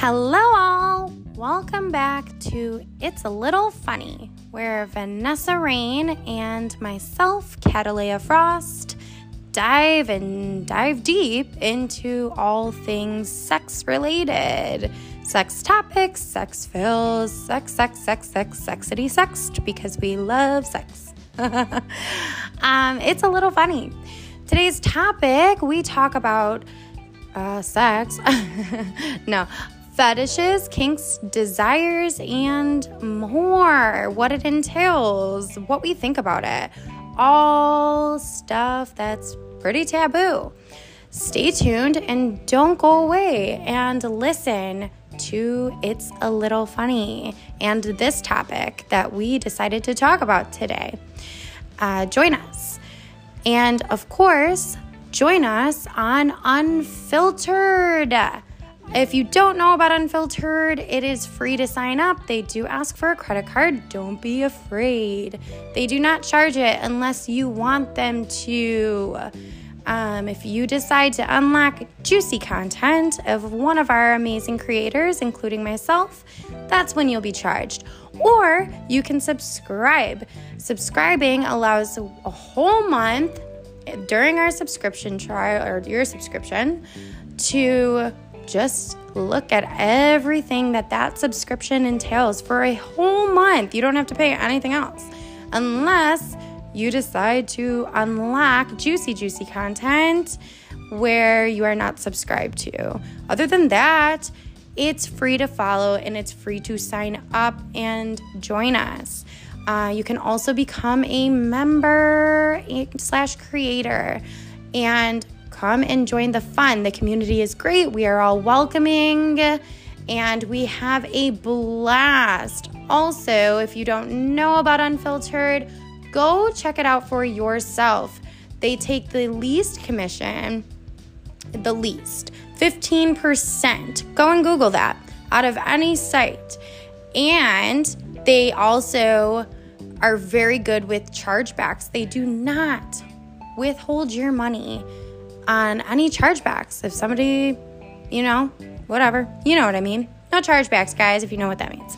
Hello, all. Welcome back to It's a Little Funny, where Vanessa Rayne and myself, Cataleya Frost, dive and dive deep into all things sex related. Sex topics, sex fills, sex, sex, sex, sex, sexity sexed, because we love sex. um, it's a little funny. Today's topic, we talk about uh, sex. no, fetishes, kinks, desires, and more. What it entails, what we think about it. All stuff that's pretty taboo. Stay tuned and don't go away and listen to It's a Little Funny and this topic that we decided to talk about today. Uh, join us. And of course, join us on Unfiltrd. If you don't know about Unfiltrd, it is free to sign up. They do ask for a credit card. Don't be afraid. They do not charge it unless you want them to. Um, if you decide to unlock juicy content of one of our amazing creators, including myself, that's when you'll be charged. Or you can subscribe. Subscribing allows a whole month during our subscription trial or your subscription to just look at everything that that subscription entails for a whole month. You don't have to pay anything else unless you decide to unlock juicy, juicy content where you are not subscribed to. Other than that, it's free to follow and it's free to sign up and join us. Uh, you can also become a member slash creator and come and join the fun. The community is great. We are all welcoming and we have a blast. Also, if you don't know about Unfiltrd, go check it out for yourself. They take the least commission, the least, 15%. Go and Google that out of any site. And they also are very good with chargebacks. They do not withhold your money on any chargebacks. If somebody, you know, whatever, you know what I mean. No chargebacks, guys, if you know what that means.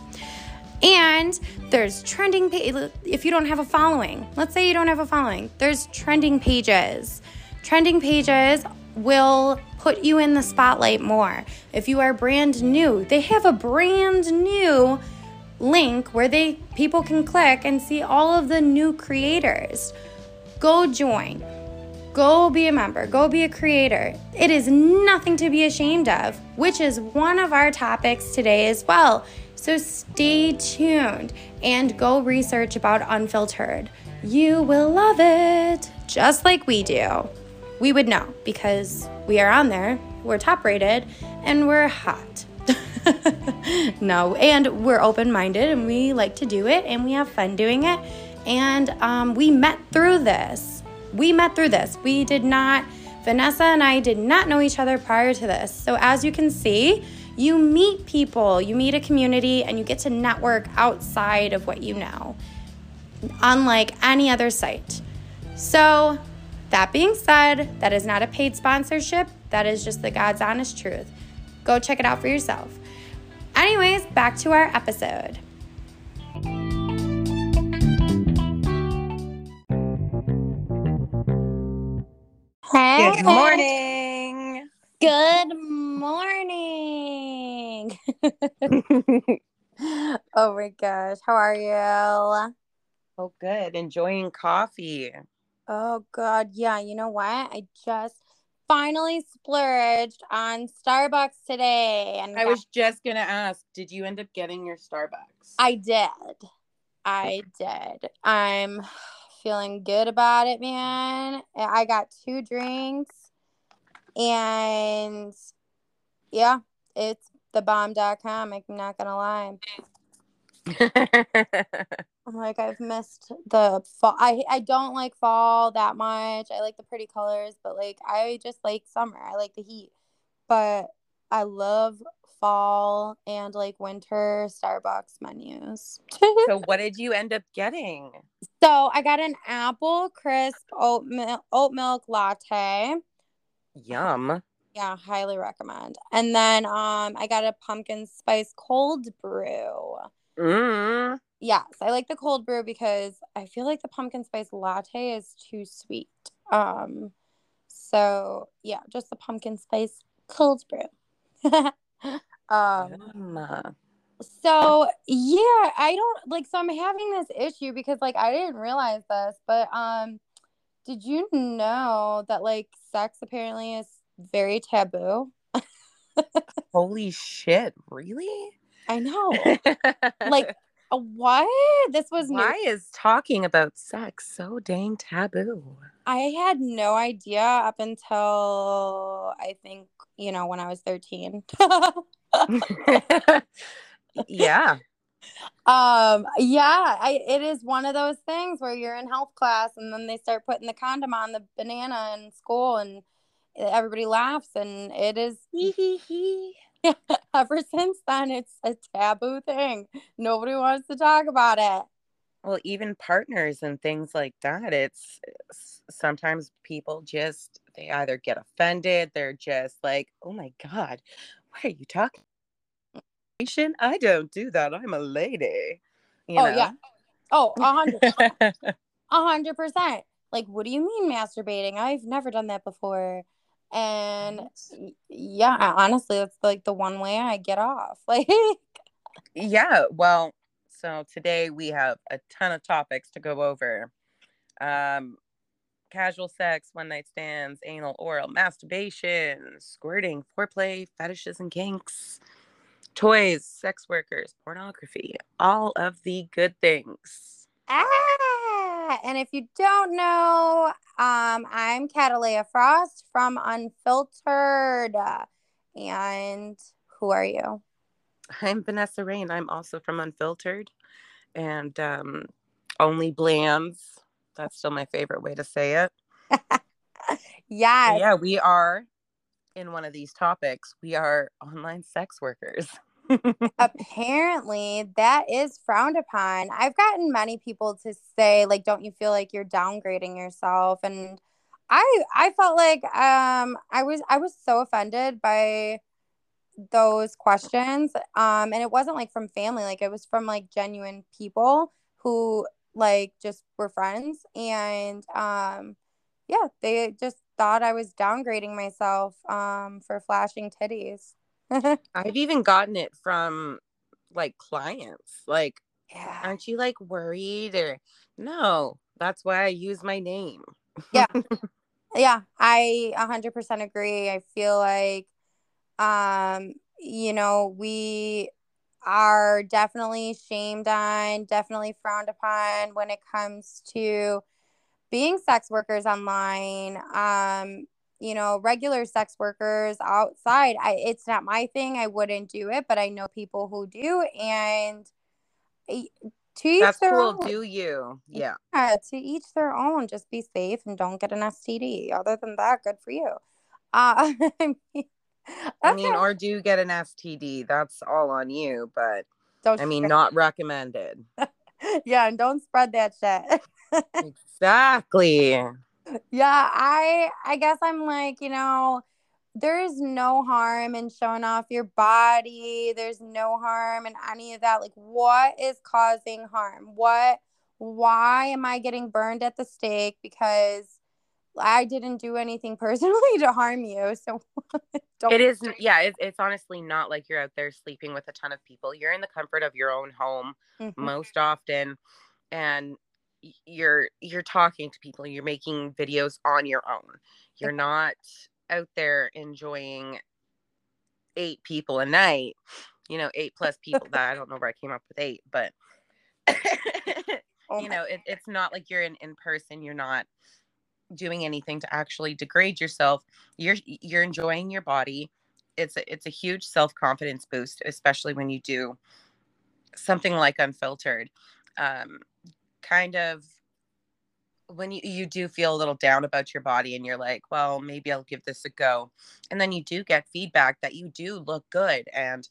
And there's trending page if you don't have a following. Let's say you don't have a following. There's trending pages. Trending pages will put you in the spotlight more. If you are brand new, they have a brand new link where they people can click and see all of the new creators. Go join. Go be a member, go be a creator. It is nothing to be ashamed of, which is one of our topics today as well. So stay tuned and go research about Unfiltrd. You will love it, just like we do. We would know because we are on there, we're top rated, and we're hot. no, and we're open minded and we like to do it and we have fun doing it. And um, we met through this we met through this. We did not, Vanessa and I did not know each other prior to this. So, as you can see, you meet people, you meet a community, and you get to network outside of what you know, unlike any other site. So, that being said, that is not a paid sponsorship. That is just the God's honest truth. Go check it out for yourself. Anyways, back to our episode. Hey. Good morning. Good morning. oh my gosh. How are you? Oh, good. Enjoying coffee. Oh, God. Yeah. You know what? I just finally splurged on Starbucks today. And I got- was just going to ask did you end up getting your Starbucks? I did. I did. I'm feeling good about it, man. I got two drinks and yeah, it's the bomb.com. I'm not gonna lie. I'm like I've missed the fall. I I don't like fall that much. I like the pretty colors, but like I just like summer. I like the heat. But I love fall and like winter Starbucks menus. so what did you end up getting? So I got an apple crisp oat milk, oat milk latte. Yum. Yeah, highly recommend. And then um I got a pumpkin spice cold brew. Mm. Yes, I like the cold brew because I feel like the pumpkin spice latte is too sweet. Um so yeah, just the pumpkin spice cold brew. um so yeah, I don't like so I'm having this issue because like I didn't realize this, but um did you know that like sex apparently is very taboo? Holy shit! Really? I know. Like uh, what? This was new. why is talking about sex so dang taboo? I had no idea up until I think, you know, when I was 13. yeah. um yeah, I it is one of those things where you're in health class and then they start putting the condom on the banana in school and everybody laughs and it is ever since then it's a taboo thing. Nobody wants to talk about it. well, even partners and things like that. It's sometimes people just they either get offended. They're just like, "Oh my god, why are you talking?" I don't do that. I'm a lady. You oh know? yeah. Oh, a hundred A hundred percent. Like, what do you mean masturbating? I've never done that before. And yeah, honestly, that's like the one way I get off. Like, yeah. Well, so today we have a ton of topics to go over. Um, casual sex, one night stands, anal, oral, masturbation, squirting, foreplay, fetishes and kinks, toys, sex workers, pornography, all of the good things. ah, and if you don't know, um, I'm Cataleya Frost from Unfiltrd. And who are you? I'm Vanessa Rayne. I'm also from Unfiltrd and um, Only Blands. That's still my favorite way to say it. yeah. yeah, we are in one of these topics. We are online sex workers. apparently that is frowned upon. I've gotten many people to say like don't you feel like you're downgrading yourself and I I felt like um I was I was so offended by those questions um and it wasn't like from family like it was from like genuine people who like just were friends and um yeah they just thought I was downgrading myself um for flashing titties. I've even gotten it from like clients. Like, yeah. aren't you like worried or no? That's why I use my name. Yeah, yeah, I 100% agree. I feel like um you know, we are definitely shamed on, definitely frowned upon when it comes to being sex workers online. Um you know, regular sex workers outside. I it's not my thing. I wouldn't do it, but I know people who do and to each That's their cool. own. Do you? Yeah. Yeah, to each their own. Just be safe and don't get an STD. Other than that, good for you. Uh, I mean, I mean, or do get an STD. That's all on you, but don't I mean, not recommended. yeah, and don't spread that shit. exactly. yeah, I I guess I'm like, you know, there is no harm in showing off your body. There's no harm in any of that. Like, what is causing harm? What? Why am I getting burned at the stake? Because I didn't do anything personally to harm you. So don't. It is, yeah, it's, it's honestly not like you're out there sleeping with a ton of people. You're in the comfort of your own home Mhm. most often, and you're you're talking to people. You're making videos on your own. You're not out there enjoying eight people a night. You know, eight plus people. That I don't know where I came up with eight, but Oh you know, it, it's not like you're in in person. You're not doing anything to actually degrade yourself. You're you're enjoying your body. It's a, it's a huge self confidence boost, especially when you do something like Unfiltrd. Um, kind of when you, you do feel a little down about your body and you're like, well, maybe I'll give this a go. And then you do get feedback that you do look good and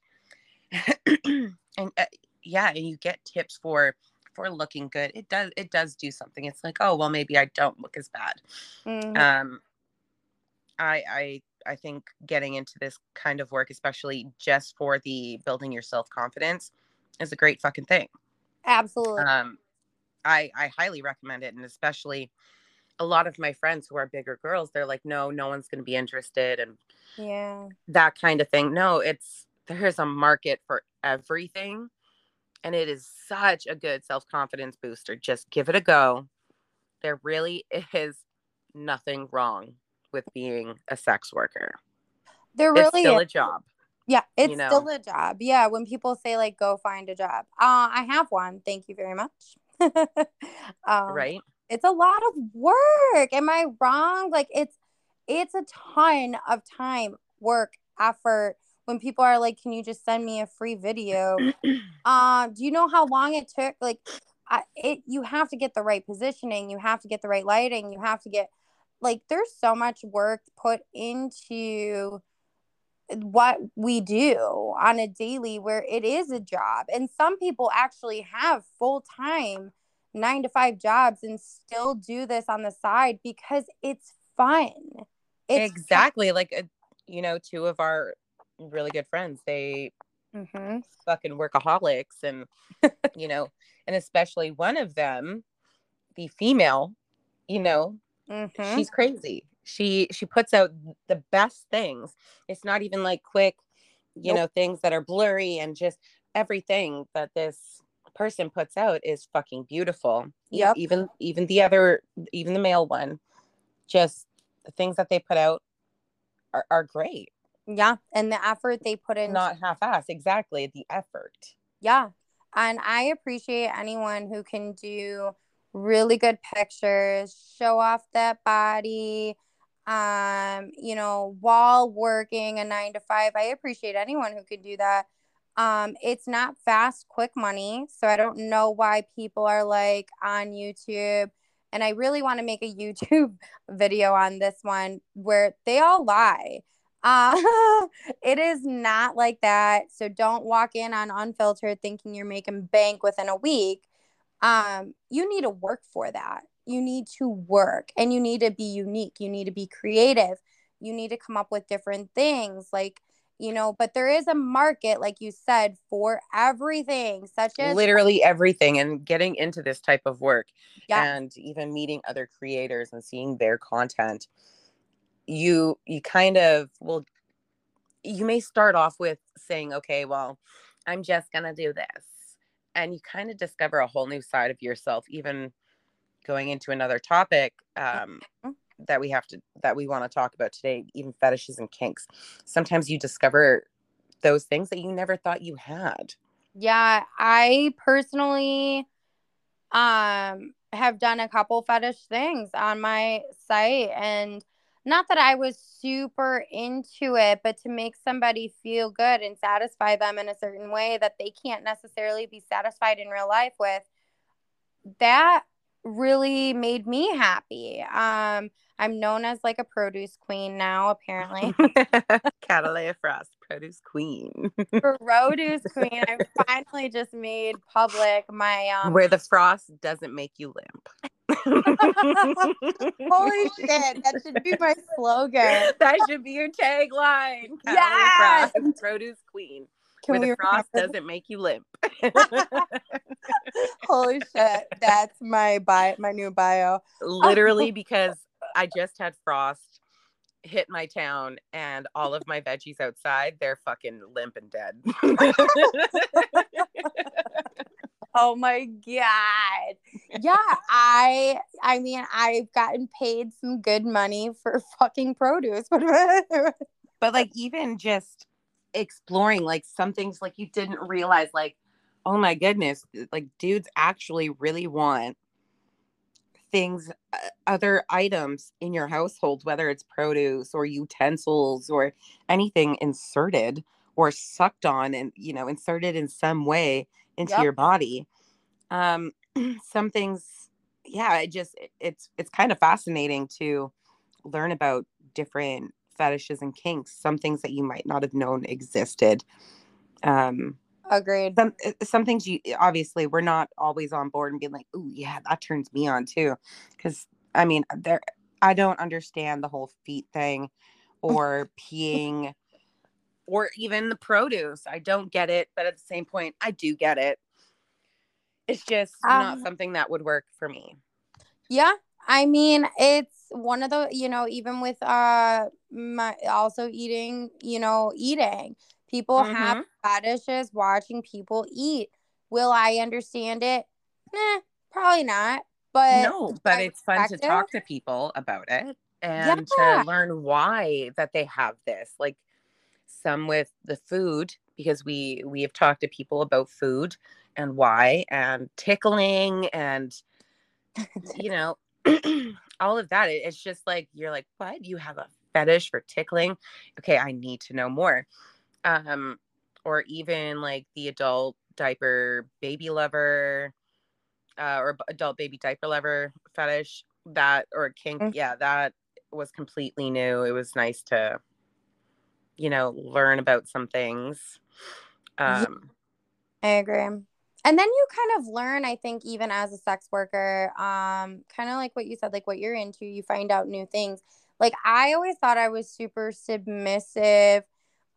and uh, yeah, and you get tips for for looking good. It does it does do something. It's like, oh, well maybe I don't look as bad. Mhm. Um I I I think getting into this kind of work, especially just for the building your self confidence, is a great fucking thing. Absolutely. Um, I I highly recommend it, and especially a lot of my friends who are bigger girls, they're like, no, no one's going to be interested, and yeah, that kind of thing. No, it's there's a market for everything, and it is such a good self confidence booster. Just give it a go. There really is nothing wrong with being a sex worker. there really it's still is. a job. Yeah, it's know. still a job. Yeah, when people say like go find a job. Uh I have one. Thank you very much. um, right? It's a lot of work. Am I wrong? Like it's it's a ton of time, work, effort. When people are like, "Can you just send me a free video?" Um, do you know how long it took? Like, I, it you have to get the right positioning, you have to get the right lighting, you have to get like there's so much work put into what we do on a daily where it is a job and some people actually have full-time 9 to 5 jobs and still do this on the side because it's fun. It's exactly. Like, uh, you know, two of our really good friends, they Mhm. fucking workaholics and you know and especially one of them the female you know Mhm. she's crazy she she puts out the best things it's not even like quick you Nope. know things that are blurry and just everything that this person puts out is fucking beautiful Yeah. Even even the other even the male one just the things that they put out are, are great Yeah, and the effort they put in not half-ass exactly the effort Yeah. And I appreciate anyone who can do really good pictures, show off that body, um, you know, while working a nine to five. I appreciate anyone who could do that. Um, it's not fast, quick money. So I don't know why people are like on YouTube. And I really want to make a YouTube video on this one where they all lie. Uh, it is not like that. So don't walk in on Unfiltrd thinking you're making bank within a week. Um, you need to work for that. You need to work and you need to be unique. You need to be creative. You need to come up with different things like, you know, but there is a market, like you said, for everything, such as literally everything and getting into this type of work yeah, and even meeting other creators and seeing their content you you kind of will you may start off with saying okay well i'm just going to do this and you kind of discover a whole new side of yourself even going into another topic um, Mhm. that we have to that we want to talk about today even fetishes and kinks sometimes you discover those things that you never thought you had Yeah, I personally um have done a couple fetish things on my site and not that I was super into it, but to make somebody feel good and satisfy them in a certain way that they can't necessarily be satisfied in real life with, that really made me happy. Um, I'm known as like a produce queen now, apparently. Cataleya Frost, produce queen. produce queen. I finally just made public my um Where the frost doesn't make you limp. Holy shit, that should be my slogan. that should be your tagline. Yes! Produce queen. Can where the frost remember- doesn't make you limp. Holy shit, that's my bio, my new bio. Oh. Literally, because I just had frost hit my town and all of my veggies outside, they're fucking limp and dead. Oh my god. Yeah, I I mean I've gotten paid some good money for fucking produce. but like even just exploring like some things like you didn't realize like oh my goodness like dudes actually really want things uh, other items in your household whether it's produce or utensils or anything inserted or sucked on and you know inserted in some way into Yep. your body um some things yeah it just it- it's it's kind of fascinating to learn about different fetishes and kinks some things that you might not have known existed um Agreed. some uh, some things you obviously we're not always on board and being like oh yeah that turns me on too because i mean there i don't understand the whole feet thing or peeing or even the produce. I don't get it, but at the same point, I do get it. It's just not Um, something that would work for me. Yeah, I mean, it's one of the, you know, even with uh my also eating, you know, eating. People have fetishes watching people eat. Will I understand it? Nah, probably not. But no, but it's fun to talk to people about it and Yeah. to learn why that they have this. Like some with the food, because we we have talked to people about food and why and tickling and you know all of that. It- It's just like you're like, what? You have a fetish for tickling? Okay, I need to know more. Um, or even like the adult diaper baby lover uh, or adult baby diaper lover fetish that or kink Mm. yeah that was completely new it was nice to you know learn about some things um I agree. And then you kind of learn, I think, even as a sex worker, um, kind of like what you said, like what you're into, you find out new things. Like I always thought I was super submissive.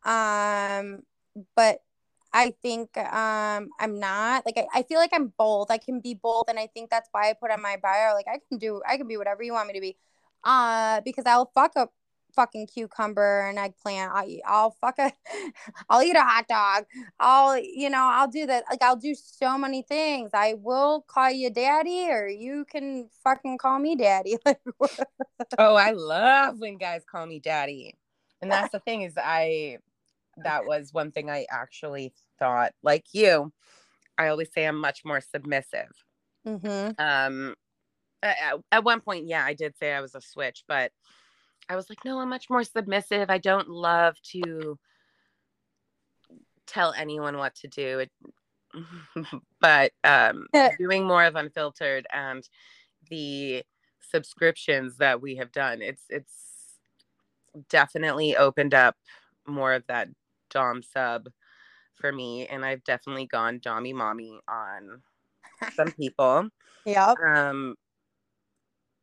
Um, but I think um I'm not. Like I, I feel like I'm bold. I can be bold, And I think that's why I put on my bio, like I can do I can be whatever you want me to be. Uh, because I'll fuck a fucking cucumber and eggplant. I I'll fuck a I'll eat a hot dog. I'll, you know, I'll do that. Like, I'll do so many things. I will call you daddy, or you can fucking call me daddy. Oh i love when guys call me daddy and that's the thing is i that was one thing i actually thought like you i always say i'm much more submissive mm-hmm. um at, at one point yeah i did say i was a switch but i was like no i'm much more submissive. I don't love to tell anyone what to do. It, but um doing more of Unfiltrd and the subscriptions that we have done it's it's definitely opened up more of that dom sub for me and i've definitely gone dommy mommy on some people. Yeah. um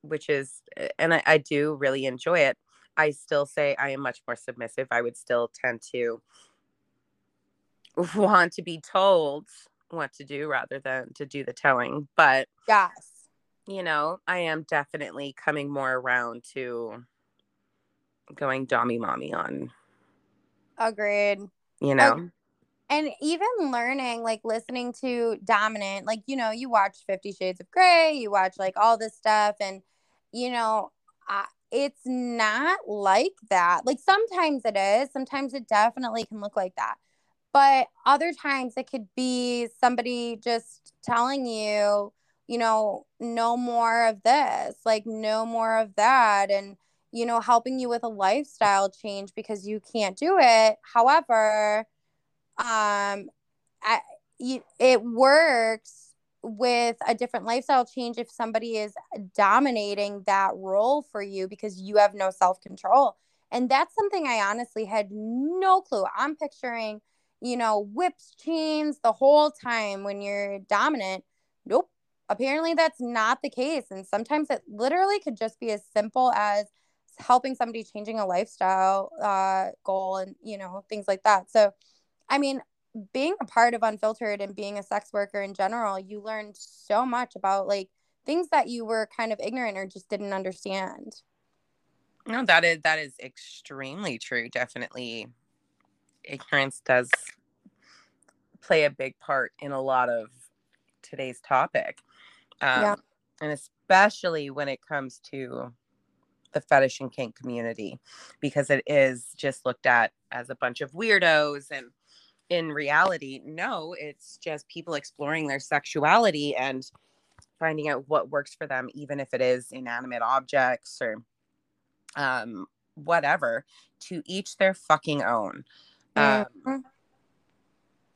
which is eh, and I, I do really enjoy it i still say i am much more submissive i would still tend to want to be told what to do rather than to do the telling but Yes. you know i am definitely coming more around to going dommy mommy on Agreed. you know And even learning, like listening to Dominant, like, you know, you watch Fifty Shades of Grey, you watch like all this stuff, and, you know, I, it's not like that. Like, sometimes it is, sometimes it definitely can look like that. But other times it could be somebody just telling you, you know, no more of this, like, no more of that. And, you know, helping you with a lifestyle change because you can't do it. However, um I, it works with a different lifestyle change if somebody is dominating that role for you because you have no self-control. And that's something i honestly had no clue. I'm picturing you know whips chains the whole time when you're dominant. Nope. Apparently that's not the case. And sometimes it literally could just be as simple as helping somebody changing a lifestyle uh, goal and you know things like that. So I mean, being a part of Unfiltrd and being a sex worker in general, you learn so much about like things that you were kind of ignorant or just didn't understand. no that is that is extremely true definitely ignorance does play a big part in a lot of today's topic um, Yeah. and especially when it comes to the fetish and kink community because it is just looked at as a bunch of weirdos and in reality no it's just people exploring their sexuality and finding out what works for them even if it is inanimate objects or um whatever to each their fucking own um, Mhm.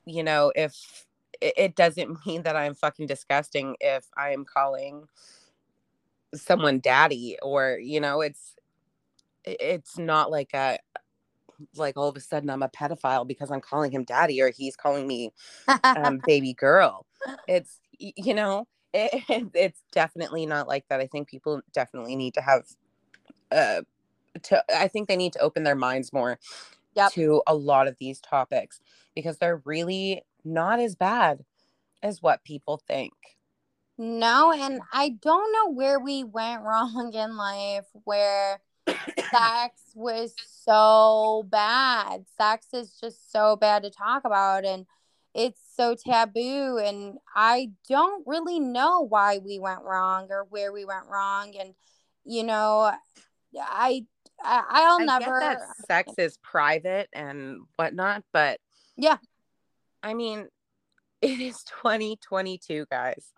you know if it, it doesn't mean that i'm fucking disgusting if i am calling someone daddy or you know it's it's not like a like all of a sudden i'm a pedophile because i'm calling him daddy or he's calling me um, baby girl it's you know it, it's definitely not like that i think people definitely need to have a, to I think they need to open their minds more Yep. to a lot of these topics because they're really not as bad as what people think. No, and I don't know where we went wrong in life where sex was so bad. Sex is just so bad to talk about and it's so taboo and I don't really know why we went wrong or where we went wrong and you know I, I I'll I never get that sex is private and whatnot, but Yeah. I mean, it is 2022, guys.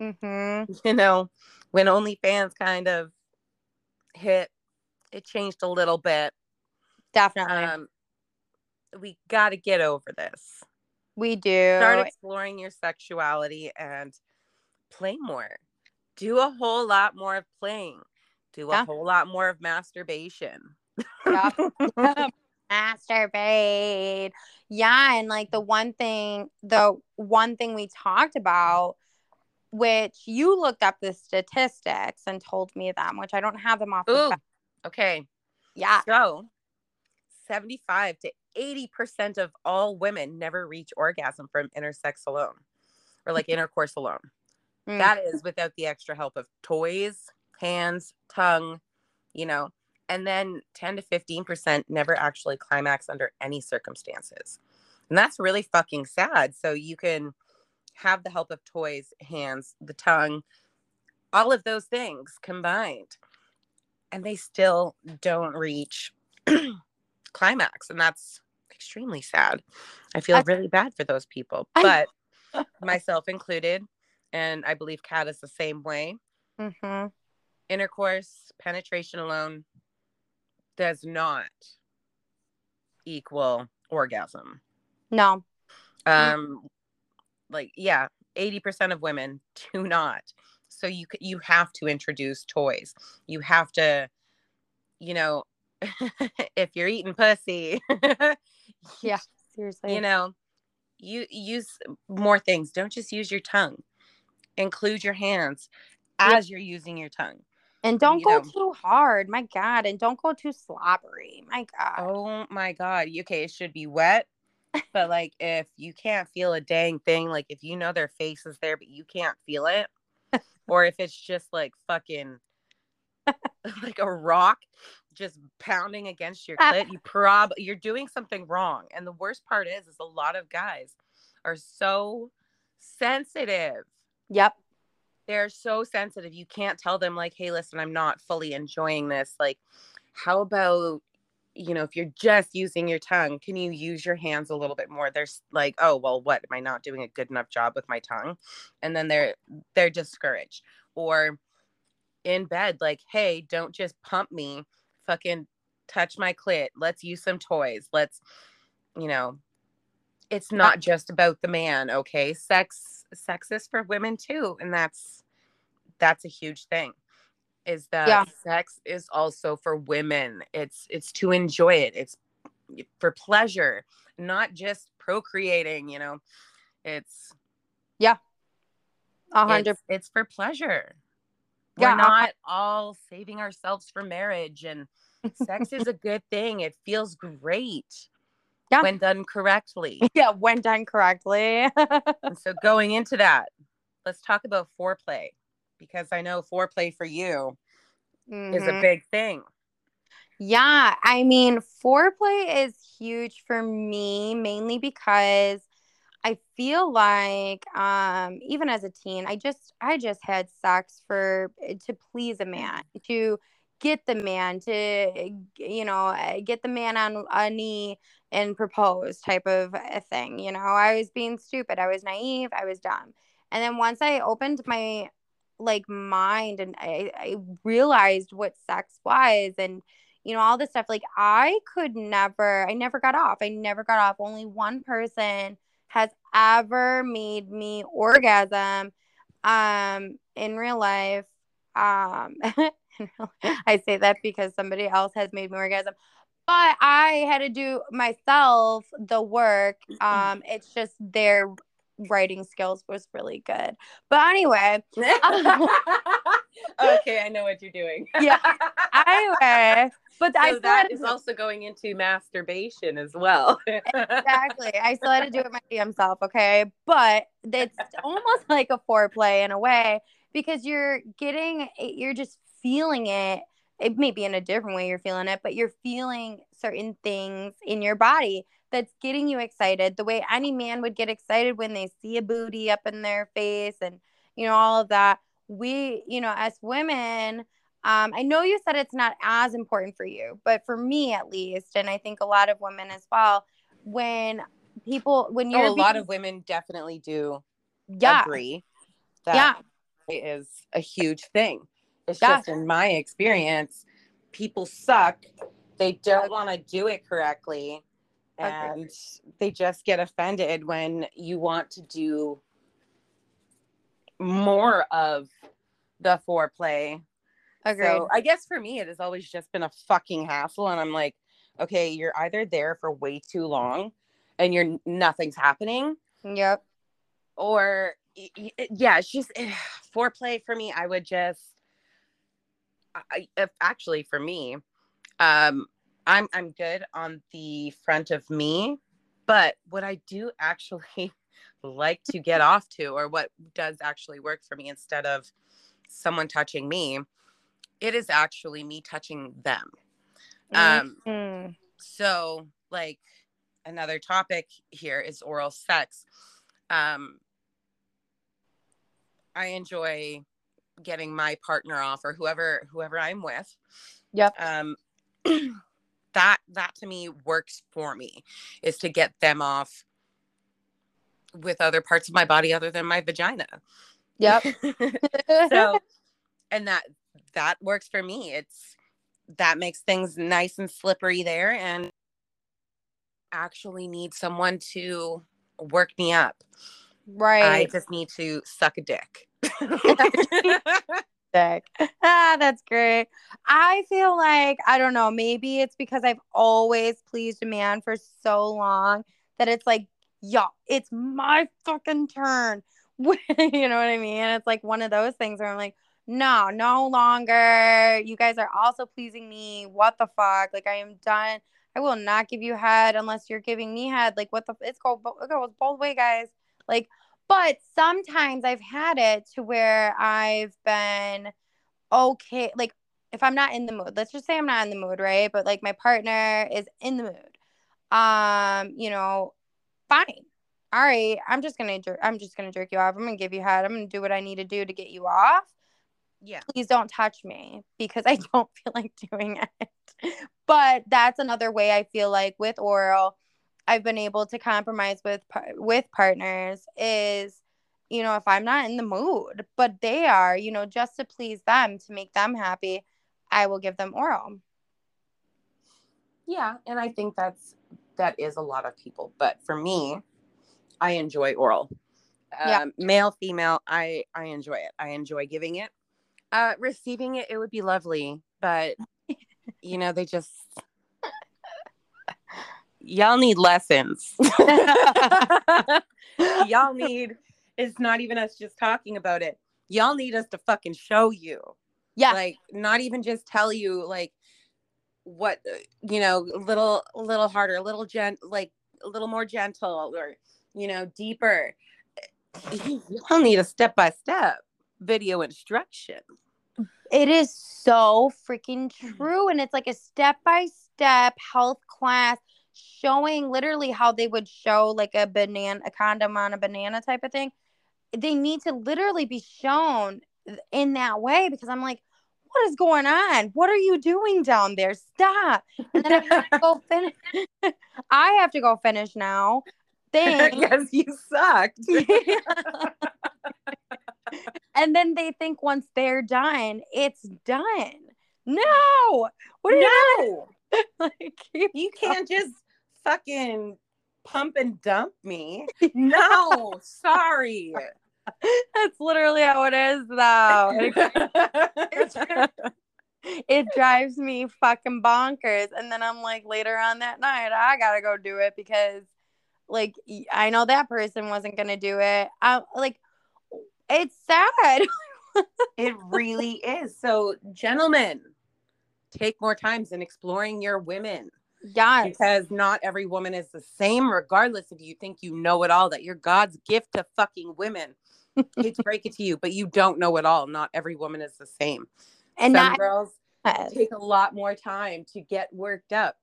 Mhm. You know, when OnlyFans kind of hit, it changed a little bit. Definitely. Um, we got to get over this. we do. Start exploring your sexuality and play more. Do a whole lot more of playing. Do a Yeah. whole lot more of masturbation. Yeah. masturbate. Yeah, and like the one thing, the one thing we talked about, which you looked up the statistics and told me them, which I don't have them off. The Ooh, top. Okay. Yeah, So, 75 to 80% of all women never reach orgasm from intersex alone or like intercourse alone. Mm. That is without the extra help of toys, hands, tongue, you know. And then 10 to 15% never actually climax under any circumstances. And that's really fucking sad. So, you can have the help of toys, hands, the tongue, all of those things combined. And they still don't reach climax and that's extremely sad. I feel I- really bad for those people but myself included and i believe kat is the same way. Hmm intercourse penetration alone does not equal orgasm. No, um like yeah 80% of women do not so you you have to introduce toys you have to you know if you're eating pussy yeah, seriously. you know you use more things don't just use your tongue include your hands as you're using your tongue and don't you go know. too hard, my God, and don't go too slobbery, my God. oh my god okay it should be wet but like if you can't feel a dang thing like if you know their face is there but you can't feel it or if it's just like fucking like a rock just pounding against your uh, clit you prob you're doing something wrong. And the worst part is is a lot of guys are so sensitive. Yep. they're so sensitive. You can't tell them like hey listen i'm not fully enjoying this. Like how about you know if you're just using your tongue can you use your hands a little bit more? There's like oh well what? Am i not doing a good enough job with my tongue? And then they're they're discouraged. Or in bed like hey don't just pump me. Fucking touch my clit. Let's use some toys. Let's you know it's not just about the man okay? Sex sex is for women too and that's that's a huge thing is that Yeah. sex is also for women it's it's to enjoy it it's for pleasure not just procreating you know it's yeah. A hundred. it's, it's for pleasure Yeah, we're not all saving ourselves for marriage and sex is a good thing it feels great Yeah. when done correctly Yeah, when done correctly. so going into that let's talk about foreplay because i know foreplay for you is a Mhm. big thing Yeah, I mean, foreplay is huge for me mainly because I feel like um even as a teen, I just I just had sex for to please a man, to get the man to you know, uh, get the man on a knee and propose type of a thing, you know. I was being stupid, I was naive, I was dumb. And then once I opened my like mind and I, I realized what sex was and you know all this stuff like i could never i never got off i never got off. Only one person has ever made me orgasm um in real life um i say that because somebody else has made me orgasm but i had to do myself the work um it's just their writing skills was really good but anyway okay, I know what you're doing. Yeah. Anyway, but so I that to is also going into masturbation as well. exactly. I still had to do it my damn self, okay? But it's almost like a foreplay in a way because you're getting, you're just feeling it. It may be in a different way you're feeling it, but you're feeling certain things in your body that's getting you excited the way any man would get excited when they see a booty up in their face and, you know, all of that. We, you know, as women, um, I know you said it's not as important for you, but for me at least, and I think a lot of women as well, when people, when you're oh, a lot of women definitely do yeah, agree that yeah, it is a huge thing. It's Yeah. just in my experience, people suck. They don't want to do it correctly. And they just get offended when you want to do more of the foreplay. agreed. So I guess for me, it has always just been a fucking hassle. And I'm like, okay, you're either there for way too long and you're nothing's happening, yep. or yeah, it's just eh, foreplay for me. I would just, I, if actually for me, um, I'm I'm good on the front of me, but what I do actually like to get off to, or what does actually work for me, instead of someone touching me, it is actually me touching them. Um, Mhm. so like another topic here is oral sex um i enjoy getting my partner off or whoever whoever i'm with Yep. um that that to me works for me is to get them off with other parts of my body other than my vagina Yep. so and that that works for me it's that makes things nice and slippery there and actually need someone to work me up Right. i just need to suck a dick Ah, that's great. I feel like I don't know. Maybe it's because I've always pleased a man for so long that it's like, yo, it's my fucking turn. you know what I mean? It's like one of those things where I'm like, no, no longer. You guys are also pleasing me. What the fuck? Like I am done. I will not give you head unless you're giving me head. Like what the? It's go. It goes both way, guys. Like, but sometimes I've had it to where I've been okay. Like if I'm not in the mood, let's just say I'm not in the mood, right? But like my partner is in the mood. Um, you know, fine. All right, I'm just gonna jerk. I'm just gonna jerk you off. I'm gonna give you head. I'm gonna do what I need to do to get you off yeah please don't touch me because I don't feel like doing it. But that's another way I feel like with oral, I've been able to compromise with with partners is, you know, if I'm not in the mood, but they are, you know, just to please them to make them happy, I will give them oral. yeah and i think that's that is a lot of people but for me i enjoy oral Yeah. um, male female i i enjoy it i enjoy giving it uh receiving it it would be lovely but you know they just y'all need lessons. Y'all need it's not even us just talking about it. Y'all need us to fucking show you. Yeah. like not even just tell you like what you know a little a little harder a little gent like a little more gentle or you know deeper. Y'all need a step by step video instruction. It is so freaking mm-hmm. true. And it's like a step by step health class showing literally how they would show like a banana, a condom on a banana type of thing. They need to literally be shown in that way because I'm like, what is going on? What are you doing down there? Stop. And then I have to go finish. I have to go finish now. Thanks. because you sucked and then they think once they're done, it's done. No. What are you no like? you can't just fucking pump and dump me no sorry That's literally how it is, though. It, it drives me fucking bonkers. And then I'm like, later on that night, I gotta go do it because, like, I know that person wasn't gonna do it. I like, it's sad. it really is. So, gentlemen, take more times in exploring your women yes. because not every woman is the same, regardless if you think you know it all, that you're God's gift to fucking women. hate to break it to you, but you don't know it all. Not every woman is the same. and Some girls take a lot more time to get worked up.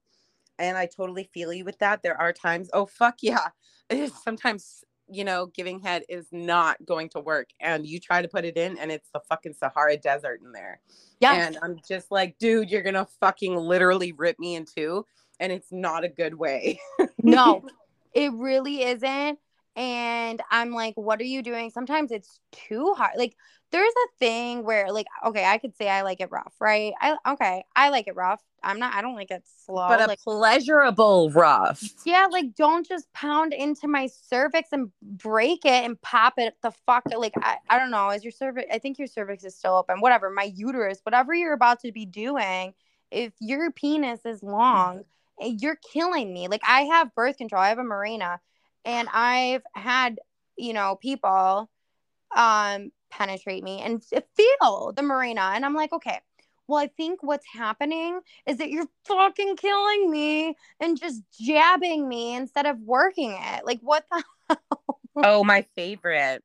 And I totally feel you with that. There are times, oh, fuck yeah. Sometimes, you know, giving head is not going to work. And you try to put it in, and it's the fucking Sahara Desert in there. Yeah. And I'm just like, dude, you're going to fucking literally rip me in two. And it's not a good way. no, it really isn't. And I'm like, what are you doing? Sometimes it's too hard. Like, there's a thing where, like, okay, I could say I like it rough, right? I okay, I like it rough. I'm not. I don't like it slow. but a like, pleasurable rough. yeah, like don't just pound into my cervix and break it and pop it the fuck. Like, I, I don't know. Is your cervix? I think your cervix is still open. Whatever. My uterus. Whatever you're about to be doing. If your penis is long, you're killing me. Like I have birth control. I have a Mirena, and I've had you know people um penetrate me and feel the Mirena. and I'm like, okay. Well, I think what's happening is that you're fucking killing me and just jabbing me instead of working it. Like, what the? oh, my favorite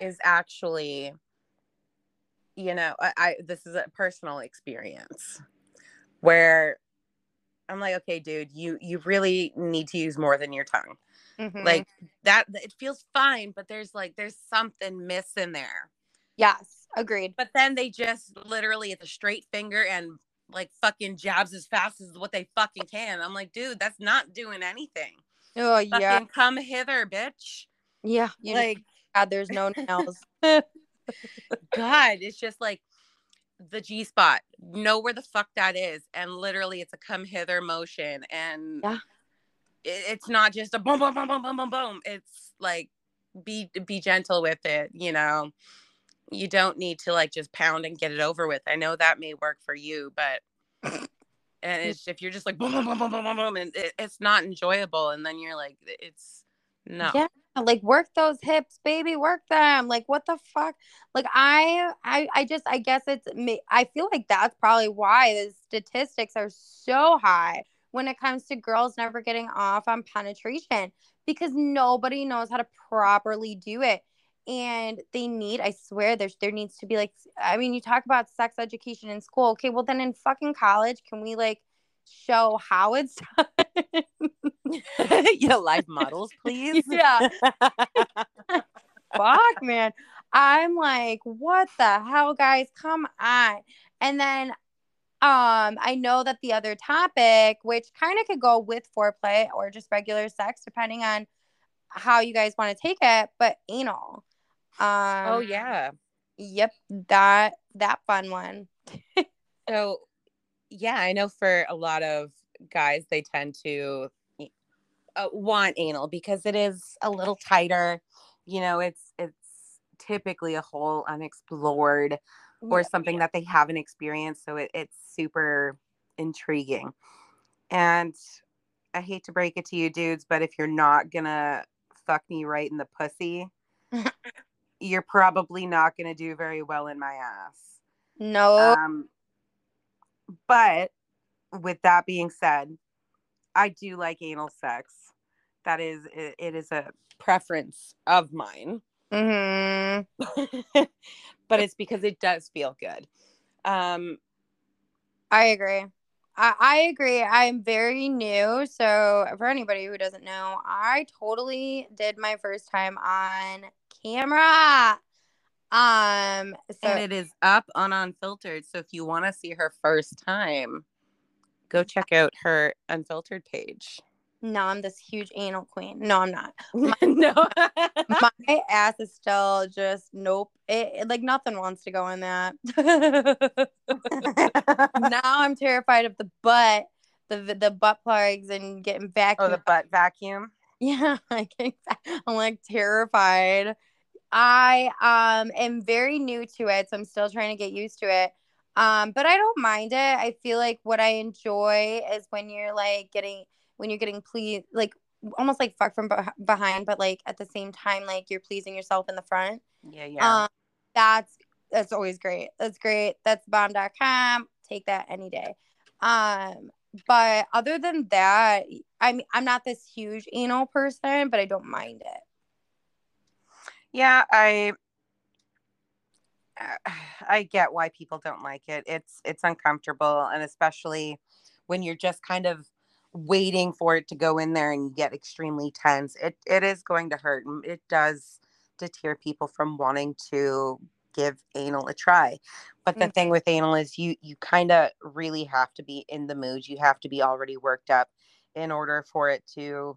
is actually, you know, I, I this is a personal experience where I'm like, okay, dude, you you really need to use more than your tongue. Mhm. Like that, it feels fine, but there's like there's something missing there. yes, agreed. But then they just literally it's a straight finger and like fucking jabs as fast as what they fucking can. I'm like, dude, that's not doing anything. Oh Fucking yeah, come hither, bitch. yeah. You like God, there's no nails. God, it's just like the G spot. Know where the fuck that is, and literally, it's a come hither motion, and Yeah. it, it's not just a boom, boom, boom, boom, boom, boom, boom. It's like be be gentle with it. You know, you don't need to like just pound and get it over with. I know that may work for you, but and it's if you're just like boom, boom, boom, boom, boom, boom, boom, and it, it's not enjoyable, and then you're like, it's no. Yeah, like work those hips, baby, work them. Like what the fuck? Like I, I, I just, I guess it's me. I feel like that's probably why the statistics are so high when it comes to girls never getting off on penetration because nobody knows how to properly do it. And they need, I swear, there's there needs to be like, I mean, you talk about sex education in school. Okay, well then in fucking college, can we like show how it's done? yeah, live models, please. yeah. fuck, man. I'm like, what the hell, guys? Come on. And then um I know that the other topic, which kind of could go with foreplay or just regular sex, depending on how you guys want to take it, but anal. Um oh yeah. Yep, that that fun one. So, yeah, I know for a lot of guys, they tend to uh, want anal because it is a little tighter. You know, it's it's typically a whole unexplored or something that they haven't experienced. So it, it's super intriguing. And I hate to break it to you, dudes, but if you're not gonna fuck me right in the pussy, you're probably not gonna do very well in my ass. No. Um, but with that being said, I do like anal sex. That is, it, it is a preference of mine, hmm but it's because it does feel good. Um, I agree. I, I agree. I'm very new. So, for anybody who doesn't know, I totally did my first time on camera. Um, so and it is up on Unfiltrd. So if you want to see her first time, go check out her Unfiltrd page. no, I'm this huge anal queen. No, I'm not. no. My ass is still just nope. It, it- like nothing wants to go in that. now I'm terrified of the butt, the the butt plugs, and getting vacuumed oh, the butt vacuum. Yeah, I I'm like terrified. I um am very new to it, so I'm still trying to get used to it. Um, but I don't mind it. I feel like what I enjoy is when you're like getting when you're getting pleased, like almost like fuck from beh- behind, but like at the same time, like you're pleasing yourself in the front. Yeah, yeah. Um, that's that's always great. That's great. That's bomb.com. Take that any day. Um, but other than that, I'm I'm not this huge anal person, but I don't mind it. Yeah, I I get why people don't like it. It's it's uncomfortable and especially when you're just kind of waiting for it to go in there and you get extremely tense. It it is going to hurt and it does deter people from wanting to give anal a try. But the mm-hmm. thing with anal is you you kind of really have to be in the mood. You have to be already worked up in order for it to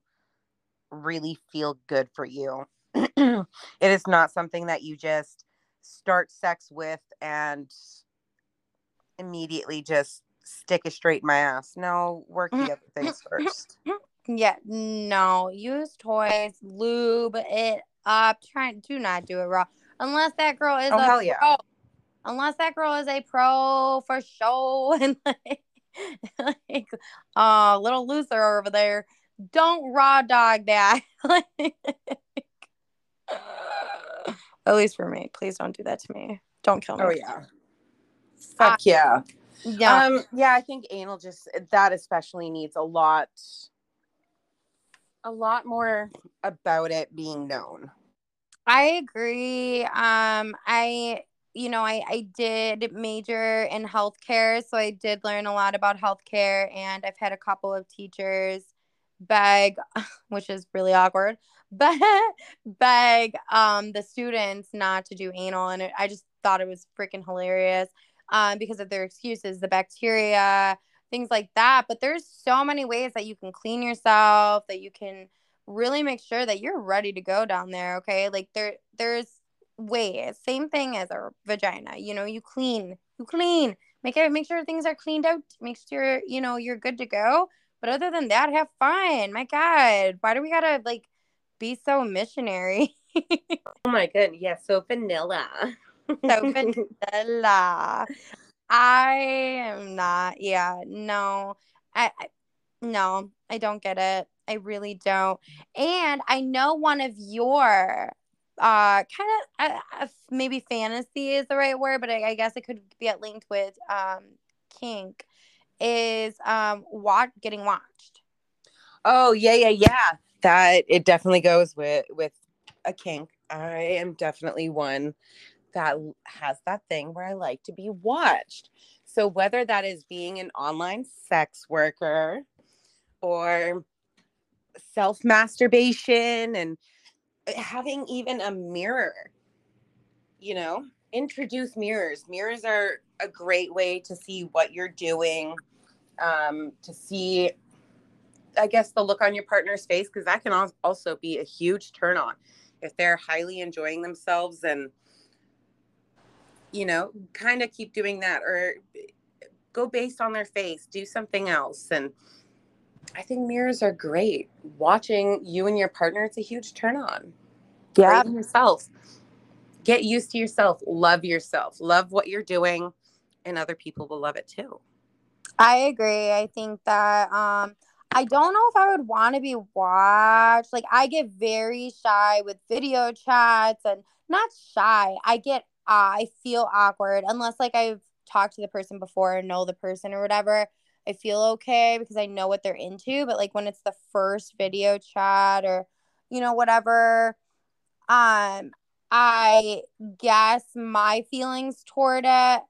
really feel good for you. it is not something that you just start sex with and immediately just stick it straight in my ass. No, work the other things first. Yeah, no. Use toys, lube it up. Try do not do it raw. Unless that girl is oh, a hell pro. yeah. Unless that girl is a pro for show and like, like uh little looser over there. Don't raw dog that. At least for me. Please don't do that to me. Don't kill me. Oh yeah. Fuck uh, yeah. Yeah. Um, yeah, I think anal just that especially needs a lot a lot more about it being known. I agree. Um, I you know, I, I did major in healthcare, so I did learn a lot about healthcare, and I've had a couple of teachers beg, which is really awkward, but beg um, the students not to do anal, and it, I just thought it was freaking hilarious um, because of their excuses, the bacteria, things like that. But there's so many ways that you can clean yourself, that you can really make sure that you're ready to go down there. Okay, like there, there's ways. Same thing as a vagina. You know, you clean, you clean, make it, make sure things are cleaned out, make sure you know you're good to go. But other than that, have fun. My God, why do we gotta like be so missionary? oh my goodness, yeah, so vanilla so vanilla. I am not. Yeah, no. I, I no, I don't get it. I really don't. And I know one of your uh kind of uh, uh, maybe fantasy is the right word, but I, I guess it could be linked with um kink is um watch getting watched. Oh yeah, yeah, yeah. That it definitely goes with with a kink. I am definitely one that has that thing where I like to be watched. So whether that is being an online sex worker or self masturbation and eh, having even a mirror, you know, introduce mirrors. Mirrors are a great way to see what you're doing, um, to see, I guess, the look on your partner's face, because that can also be a huge turn on. If they're highly enjoying themselves and you know, kind of keep doing that or go based on their face, do something else. And I think mirrors are great. Watching you and your partner, it's a huge turn on. Yeah. yourself. Get used to yourself. Love yourself. Love what you're doing, and other people will love it too. I agree. I think that um I don't know if I would want to be watched. Like I get very shy with video chats and not shy. I get I feel awkward unless like I've talked to the person before and know the person or whatever. I feel okay because I know what they're into. But like when it's the first video chat or, you know, whatever, um, I guess my feelings toward it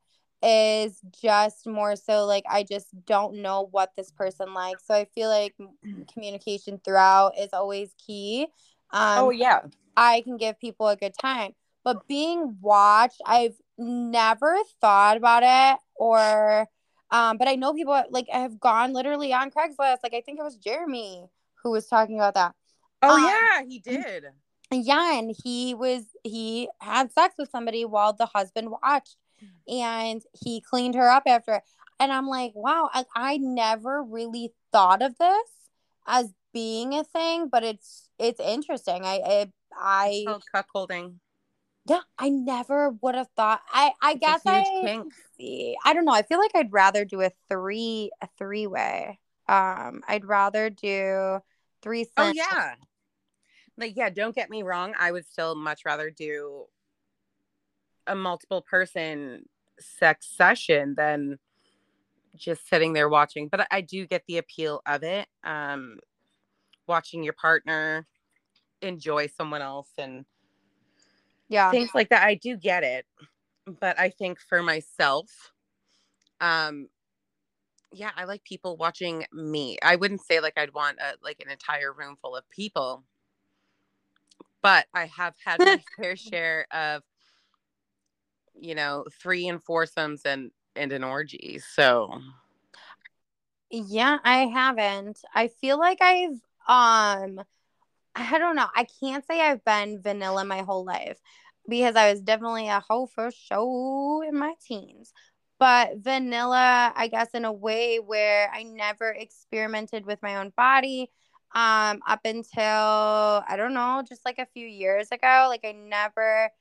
is just more so like I just don't know what this person likes. So I feel like communication throughout is always key. Um, oh yeah, I can give people a good time. But being watched, I've never thought about it or um, but I know people like have gone literally on Craigslist. Like I think it was Jeremy who was talking about that. Oh um, yeah, he did. Yeah, and he was he had sex with somebody while the husband watched, and he cleaned her up after it. And I'm like, wow, I, I never really thought of this as being a thing, but it's it's interesting. I I, I cuckolding. Yeah, I never would have thought. I I it's guess I kink. I don't know. I feel like I'd rather do a three a three way. Um, I'd rather do three. Oh yeah, like yeah. Don't get me wrong. I would still much rather do a multiple person sex session than just sitting there watching. But I do get the appeal of it. Um, watching your partner enjoy someone else and Yeah. things like that. I do get it. But I think for myself, um, yeah, I like people watching me. I wouldn't say like I'd want a, like an entire room full of people, but I have had my fair share of, you know, three and foursomes and and an orgy. So Yeah, I haven't. I feel like I've um I don't know. I can't say I've been vanilla my whole life because I was definitely a hoe for show in my teens. But vanilla, I guess in a way where I never experimented with my own body um up until I don't know, just like a few years ago. Like I never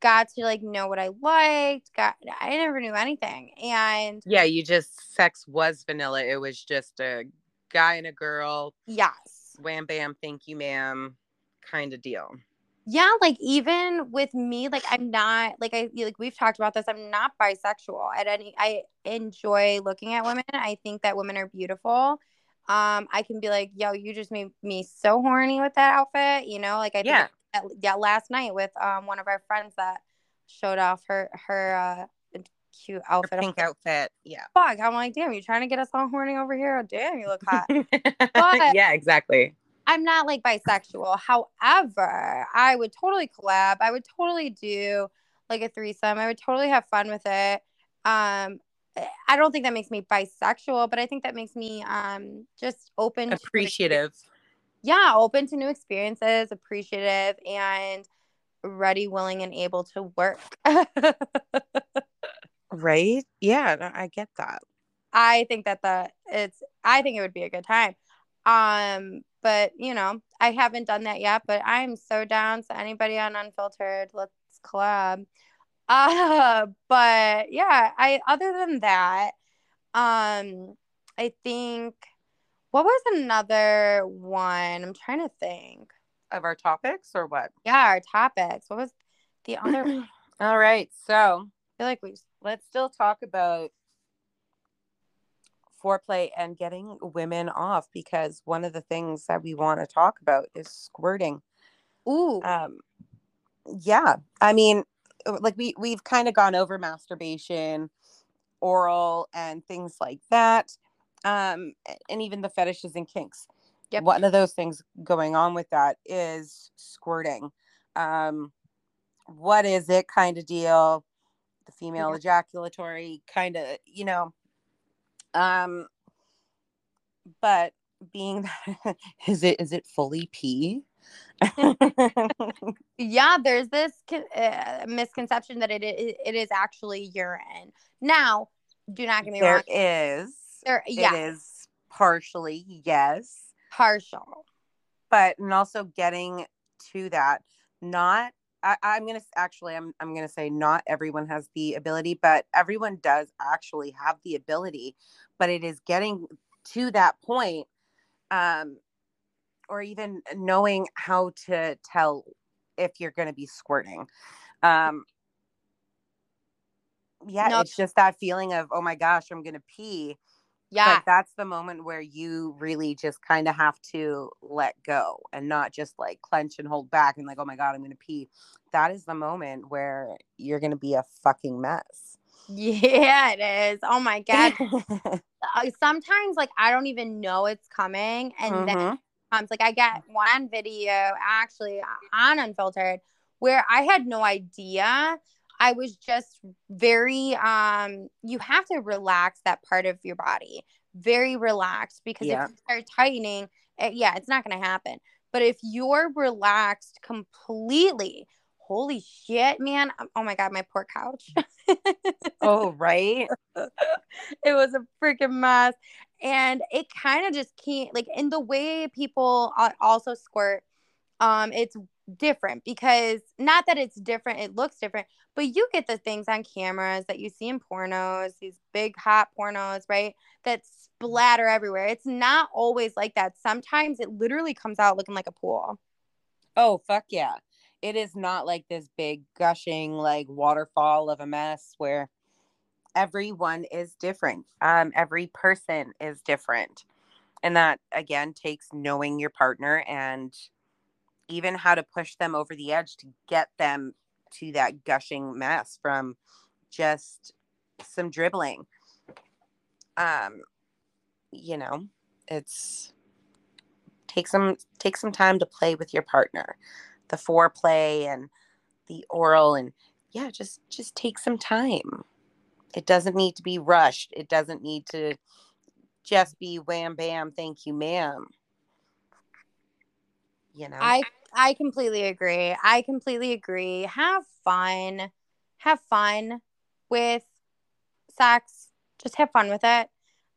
got to like know what I liked. Got I never knew anything. And yeah, you just sex was vanilla. It was just a guy and a girl, yes. wham bam, thank you, ma'am, kind of deal. Yeah, like even with me, like I'm not like I like we've talked about this. I'm not bisexual at any. I enjoy looking at women. I think that women are beautiful. Um, I can be like, yo, you just made me so horny with that outfit. You know, like I Yeah. think that, yeah last night with um one of our friends that showed off her her uh cute Her outfit. I'm pink like, outfit. Yeah. Fuck, I'm like, damn, you trying to get us all horny over here? Oh, damn, you look hot. But- yeah, exactly. I'm not like bisexual. However, I would totally collab. I would totally do like a threesome. I would totally have fun with it. Um, I don't think that makes me bisexual, but I think that makes me um just open to Appreciative. Yeah, open to new experiences, appreciative, and ready, willing, and able to work. Right? Yeah, I get that. I think that the it's I think it would be a good time. Um, but you know, I haven't done that yet, but I'm so down. So anybody on Unfiltrd, let's collab. Uh, but yeah, I other than that, um, I think what was another one? I'm trying to think. Of our topics or what? Yeah, our topics. What was the other? All right. So I feel like we let's still talk about foreplay and getting women off because one of the things that we want to talk about is squirting. ooh Um, yeah, I mean, uh, like we we've kind of gone over masturbation, oral, and things like that, um, and even the fetishes and kinks. Yep. One of those things going on with that is squirting. Um, what is it? Kind of deal. The female Yeah. ejaculatory kind of, you know. Um, but being that is it is it fully pee? Yeah, there's this uh, misconception that it is, it is actually urine. Now, do not get me There wrong. is. There, yeah, It is partially, yes. partial. But and also getting to that, not I, I'm gonna actually I'm I'm gonna say not everyone has the ability, but everyone does actually have the ability. But it is getting to that point, um, or even knowing how to tell if you're gonna be squirting. Um yeah, No. it's just that feeling of oh my gosh, I'm gonna pee. Yeah, but that's the moment where you really just kind of have to let go and not just like clench and hold back and like oh my god i'm gonna pee that is the moment where you're gonna be a fucking mess yeah, it is. Oh my god. Uh, Sometimes, like, I don't even know it's coming, and then Mhm. comes like I get one video actually on Unfiltrd where I had no idea. I was just very um you have to relax that part of your body. Very relaxed because Yeah. if you start tightening, eh, yeah, it's not going to happen. But if you're relaxed completely, holy shit, man. um, Oh my god, my poor couch. oh right it was a freaking mess and it kind of just can't like in the way people also squirt um it's different because not that it's different it looks different but you get the things on cameras that you see in pornos these big hot pornos right that splatter everywhere it's not always like that sometimes it literally comes out looking like a pool oh fuck yeah it is not like this big gushing like waterfall of a mess where everyone is different. Um, every person is different. And that again takes knowing your partner and even how to push them over the edge to get them to that gushing mess from just some dribbling. Um, you know, it's take some take some time to play with your partner. The foreplay and the oral and yeah, just just take some time. It doesn't need to be rushed. It doesn't need to just be wham bam, thank you, ma'am. You know. I I completely agree. I completely agree. Have fun. Have fun with sex. Just have fun with it.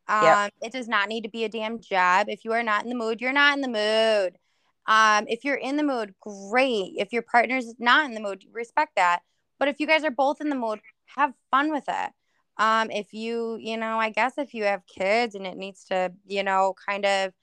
Um, yeah. It does not need to be a damn job. If you are not in the mood, you're not in the mood. Um, if you're in the mood, great. If your partner's not in the mood, respect that. But if you guys are both in the mood, have fun with it. Um, if you, you know, I guess if you have kids and it needs to, you know, kind of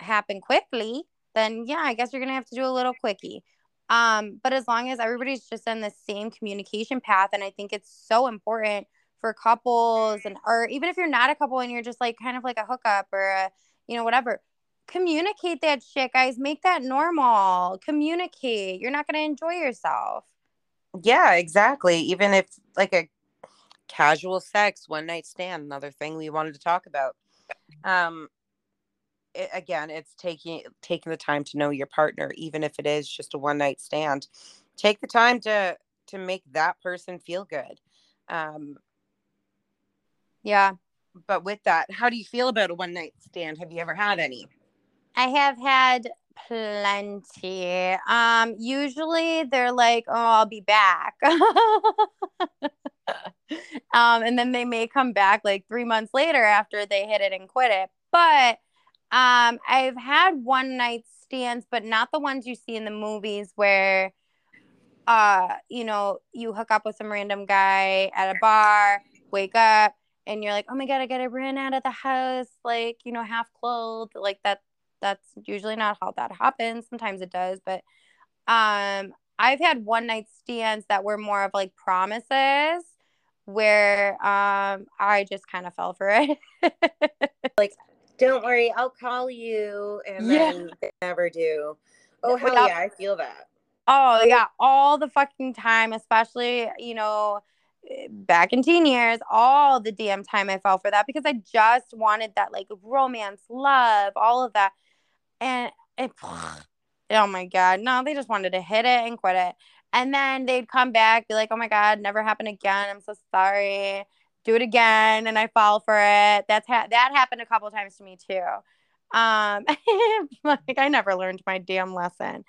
happen quickly, then yeah, I guess you're gonna have to do a little quickie. Um, but as long as everybody's just in the same communication path, and I think it's so important for couples and or even if you're not a couple and you're just like kind of like a hookup or a, you know, whatever, communicate that shit, guys. Make that normal. Communicate. You're not gonna enjoy yourself. Yeah, exactly. Even if like a casual sex, one night stand, another thing we wanted to talk about. Um, it, again, it's taking taking the time to know your partner, even if it is just a one night stand. Take the time to to make that person feel good. Um, yeah. But with that, how do you feel about a one night stand? Have you ever had any? I have had plenty. Um, usually they're like, "Oh, I'll be back," um, and then they may come back like three months later after they hit it and quit it. But um, I've had one night stands, but not the ones you see in the movies where, uh, you know, you hook up with some random guy at a bar, wake up, and you're like, oh my god, I gotta run out of the house, like you know, half clothed, like that. That's usually not how that happens. Sometimes it does, but um, I've had one night stands that were more of like promises where um I just kind of fell for it. like don't worry, I'll call you. And yeah. then they never do. Oh, hell Without, yeah, I feel that. Oh, yeah, all the fucking time, especially, you know, eh, back in teen years, all the damn time I fell for that because I just wanted that like romance, love, all of that. And it, oh my God, no, they just wanted to hit it and quit it. And then they'd come back, be like, oh my God, never happened again. I'm so sorry do it again and I fall for it. That's ha- that happened a couple times to me too. Um like I never learned my damn lesson.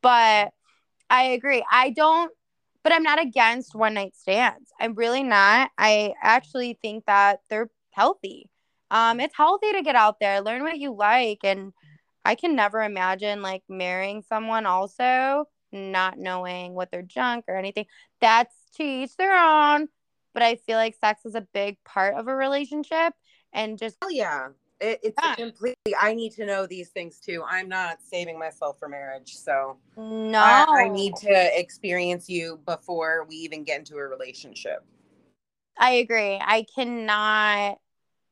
But I agree. I don't but I'm not against one night stands. I'm really not. I actually think that they're healthy. Um it's healthy to get out there, learn what you like and I can never imagine like marrying someone also not knowing what they're junk or anything. That's to each their own but I feel like sex is a big part of a relationship and just oh yeah. It, it's yeah. completely i need to know these things too. I'm not saving myself for marriage so no. I, I, need to experience you before we even get into a relationship. I agree. I cannot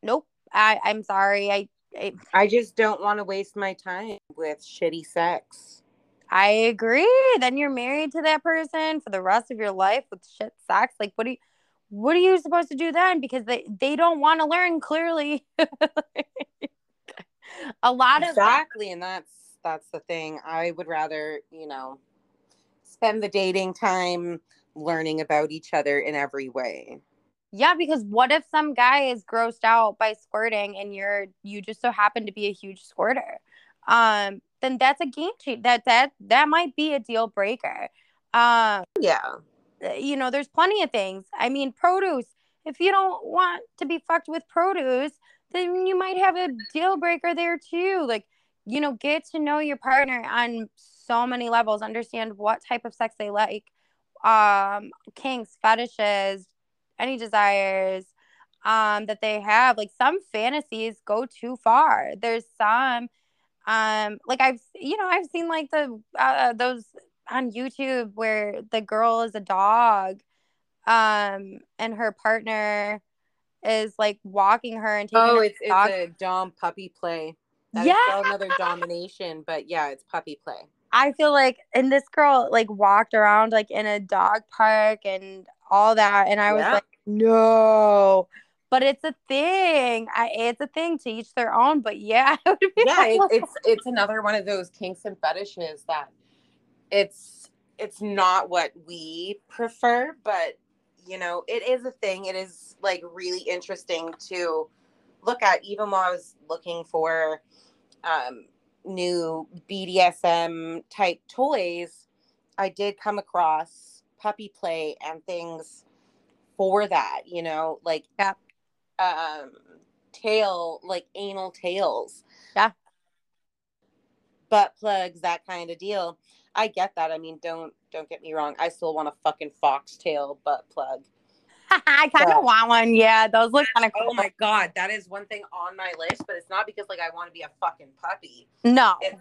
nope. I i'm sorry. I i, I just don't want to waste my time with shitty sex. I agree. Then you're married to that person for the rest of your life with shit sex. Like what do you what are you supposed to do then? Because they, they don't want to learn clearly. a lot exactly, of exactly, and that's that's the thing. I would rather, you know, spend the dating time learning about each other in every way. Yeah, because what if some guy is grossed out by squirting and you're you just so happen to be a huge squirter? Um, then that's a game change. That that that might be a deal breaker. Um, yeah you know, there's plenty of things. I mean, produce. If you don't want to be fucked with produce, then you might have a deal breaker there too. Like, you know, get to know your partner on so many levels, understand what type of sex they like, um, kinks, fetishes, any desires um that they have. Like some fantasies go too far. There's some um like I've you know, I've seen like the uh, those on YouTube where the girl is a dog, um, and her partner is like walking her and taking. Oh, her it's it's dog. a dom puppy play. That Yeah. still another domination, but yeah, it's puppy play. I feel like, and this girl like walked around like in a dog park and all that, and I was Yeah. like, no. But it's a thing. I, it's a thing to each their own. But yeah, it would be yeah, it, it's it's another one of those kinks and fetishes that it's it's not what we prefer, but you know, it is a thing. It is like really interesting to look at. Even while I was looking for um, new BDSM type toys, I did come across puppy play and things for that. You know, like Yeah. um, tail, like anal tails Yeah. butt plugs, that kind of deal. I get that. I mean, don't don't get me wrong. I still want a fucking foxtail butt plug. I kind of want one. Yeah, those look kind of oh cool. Oh my god, that is one thing on my list, but it's not because like I want to be a fucking puppy No. It-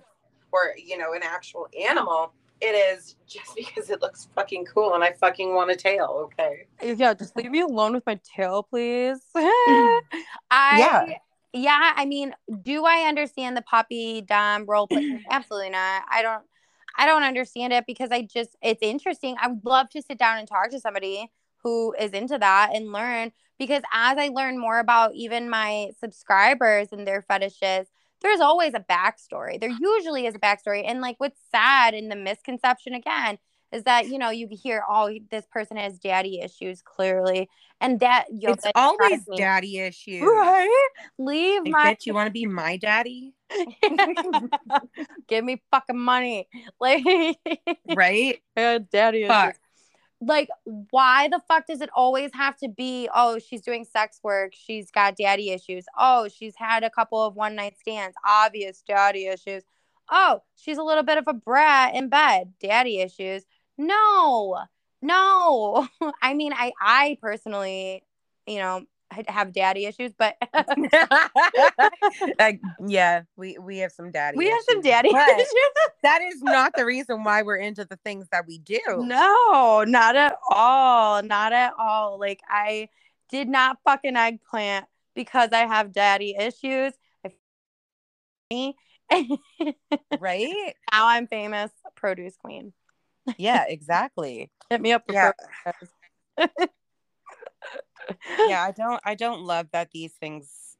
or you know an actual animal. It is just because it looks fucking cool and I fucking want a tail. Okay. Yeah, just leave me alone with my tail, please. I Yeah. yeah, I mean, do I understand the puppy dom role play? Absolutely not. I don't I don't understand it because I just it's interesting. I would love to sit down and talk to somebody who is into that and learn because as I learn more about even my subscribers and their fetishes, there's always a backstory. There usually is a backstory. And like what's sad in the misconception again is that you know you hear oh this person has daddy issues clearly and that yo, it's always daddy issues. right? Leave Like, my bitch, you want to be my daddy? give me fucking money. Like Right? daddy issues. Like why the fuck does it always have to be oh she's doing sex work. She's got daddy issues. Oh she's had a couple of one night stands. Obvious daddy issues. Oh she's a little bit of a brat in bed. Daddy issues no no i mean i i personally you know have daddy issues but like, yeah, we we have some daddy. we have some daddy issues that is not the reason why we're into the things that we do. No, not at all. Not at all. Like I did not fuck an eggplant because I have daddy issues. Me. Right? now I'm famous produce queen. Yeah, exactly. Hit me up for Yeah. yeah, I don't I don't love that these things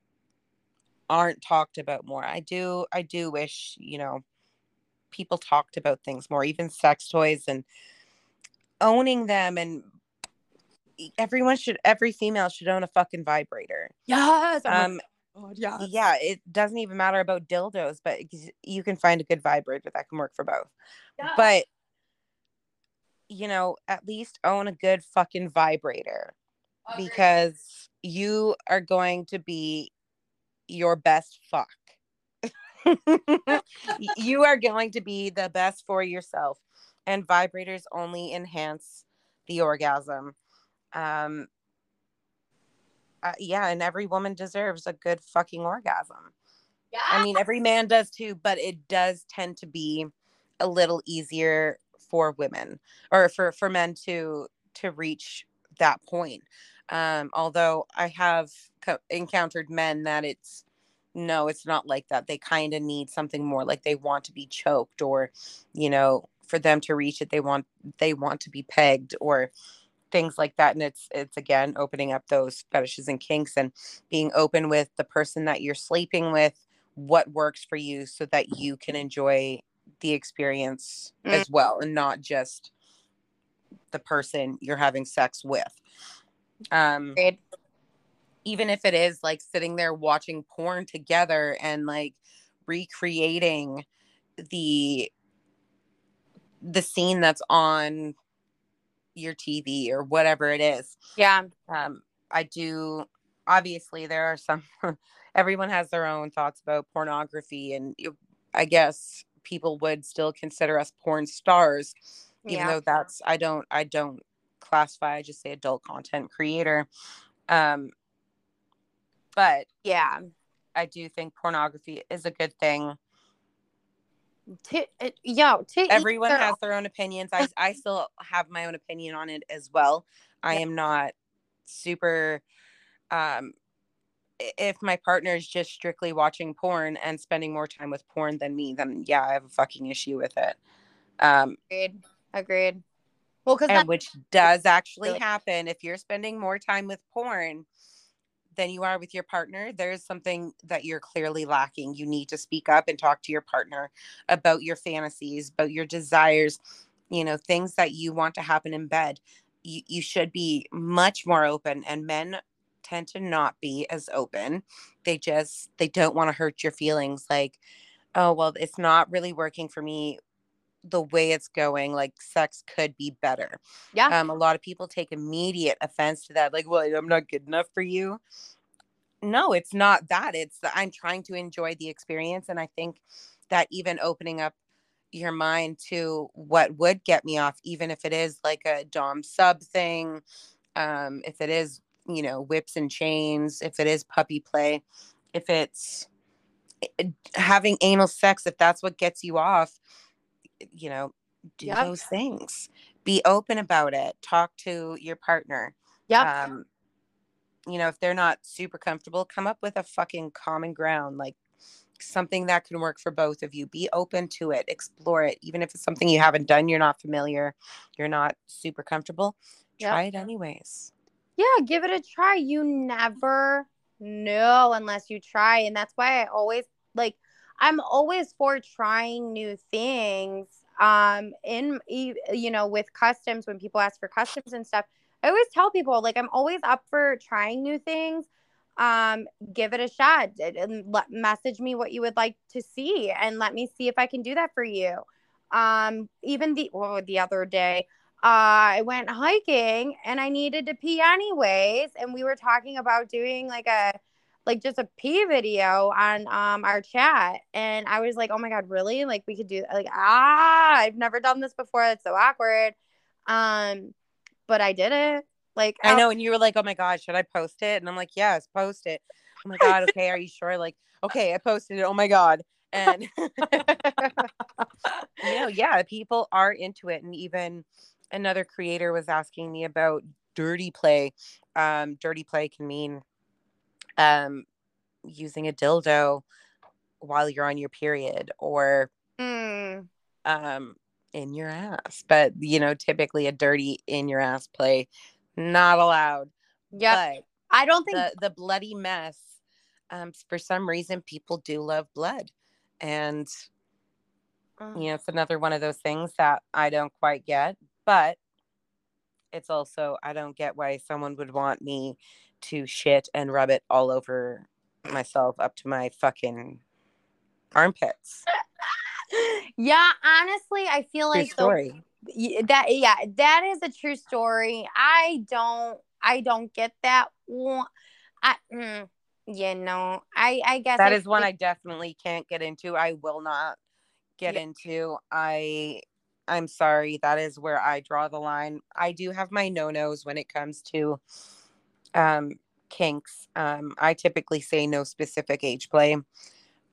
aren't talked about more. I do I do wish, you know, people talked about things more, even sex toys and owning them and everyone should every female should own a fucking vibrator. Yes. oh Um God, yes. yeah, it doesn't even matter about dildos, but you can find a good vibrator that can work for both. Yes. But you know, at least own a good fucking vibrator because you are going to be your best fuck. You are going to be the best for yourself, and vibrators only enhance the orgasm. Um, uh, yeah, and every woman deserves a good fucking orgasm. Yeah. I mean, every man does too, but it does tend to be a little easier for women or for for men to to reach that point. Um, although I have co- encountered men that it's no, it's not like that. They kind of need something more, like they want to be choked, or you know, for them to reach it, they want they want to be pegged, or things like that. And it's it's again opening up those fetishes and kinks and being open with the person that you're sleeping with what works for you so that you can enjoy the experience Mm. as well and not just the person you're having sex with um Agreed. even if it is like sitting there watching porn together and like recreating the the scene that's on your TV or whatever it is Yeah. um i do obviously there are some everyone has their own thoughts about pornography and i guess people would still consider us porn stars even Yeah. though that's i don't i don't classify i just say adult content creator um but Yeah. i do think pornography is a good thing To, uh, yo, to Everyone has their own opinions. I I still have my own opinion on it as well. I Yeah. am not super um if my partner is just strictly watching porn and spending more time with porn than me, then yeah, I have a fucking issue with it. Um Agreed. Agreed. Well, because and which does actually happen if you're spending more time with porn than you are with your partner there's something that you're clearly lacking you need to speak up and talk to your partner about your fantasies about your desires you know things that you want to happen in bed you, you should be much more open and men tend to not be as open. They just they don't want to hurt your feelings like oh well it's not really working for me the way it's going like sex could be better. Yeah, um a lot of people take immediate offense to that like well i'm not good enough for you. No it's not that it's that i'm trying to enjoy the experience and i think that even opening up your mind to what would get me off even if it is like a dom sub thing um if it is you know whips and chains if it is puppy play if it's eh, having anal sex if that's what gets you off you know do Yep. those things. Be open about it. Talk to your partner. Yeah, um you know if they're not super comfortable come up with a fucking common ground like something that can work for both of you. Be open to it. Explore it. Even if it's something you haven't done you're not familiar you're not super comfortable Yep. try it anyways yeah. Give it a try. You never know unless you try, and that's why I always like. I'm always for trying new things. Um, in you know, with customs, when people ask for customs and stuff, I always tell people like I'm always up for trying new things. Um, give it a shot and- let, message me what you would like to see, and let me see if I can do that for you. Um, even the well, the other day, I went hiking and I needed to pee anyways, and we were talking about doing like a like just a pee video on um our chat and I was like, "Oh my god, really? Like we could do like ah, I've never done this before. It's so awkward." Um but I did it. Like i know and you were like oh my god should i post it and i'm like yes post it oh my god okay are you sure like okay i posted it oh my god and you know yeah people are into it and even another creator was asking me about dirty play. Um dirty play can mean um using a dildo while you're on your period or Mm, um in your ass. But you know typically a dirty in your ass play not allowed. Yeah. I don't think the the bloody mess um for some reason people do love blood. And Mm, you know it's another one of those things that i don't quite get but it's also i don't get why someone would want me to shit and rub it all over myself up to my fucking armpits. Yeah, honestly, I feel True like the story. Y- that yeah that is a true story. I don't i don't get that one i mm, you know i i guess that I is one feel i definitely can't get into i will not get Yeah. into i i'm sorry that is where i draw the line i do have my no-nos when it comes to um kinks um i typically say no specific age play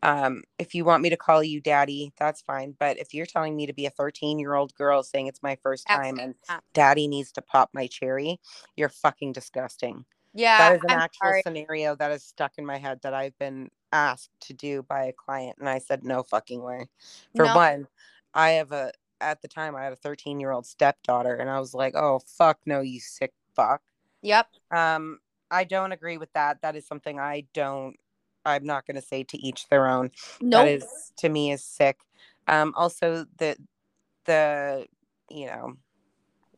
um if you want me to call you daddy that's fine but if you're telling me to be a 13 year old girl saying it's my first time and daddy needs to pop my cherry you're fucking disgusting yeah that is an I'm actual sorry. scenario that is stuck in my head that I've been asked to do by a client, and I said no fucking way. For No. one, I have a at the time I had a 13 year old stepdaughter, and I was like, oh fuck no, you sick fuck. yep Um, I don't agree with that. That is something I don't. I'm not going to say to each their own. no That is to me is sick. Um, also the the you know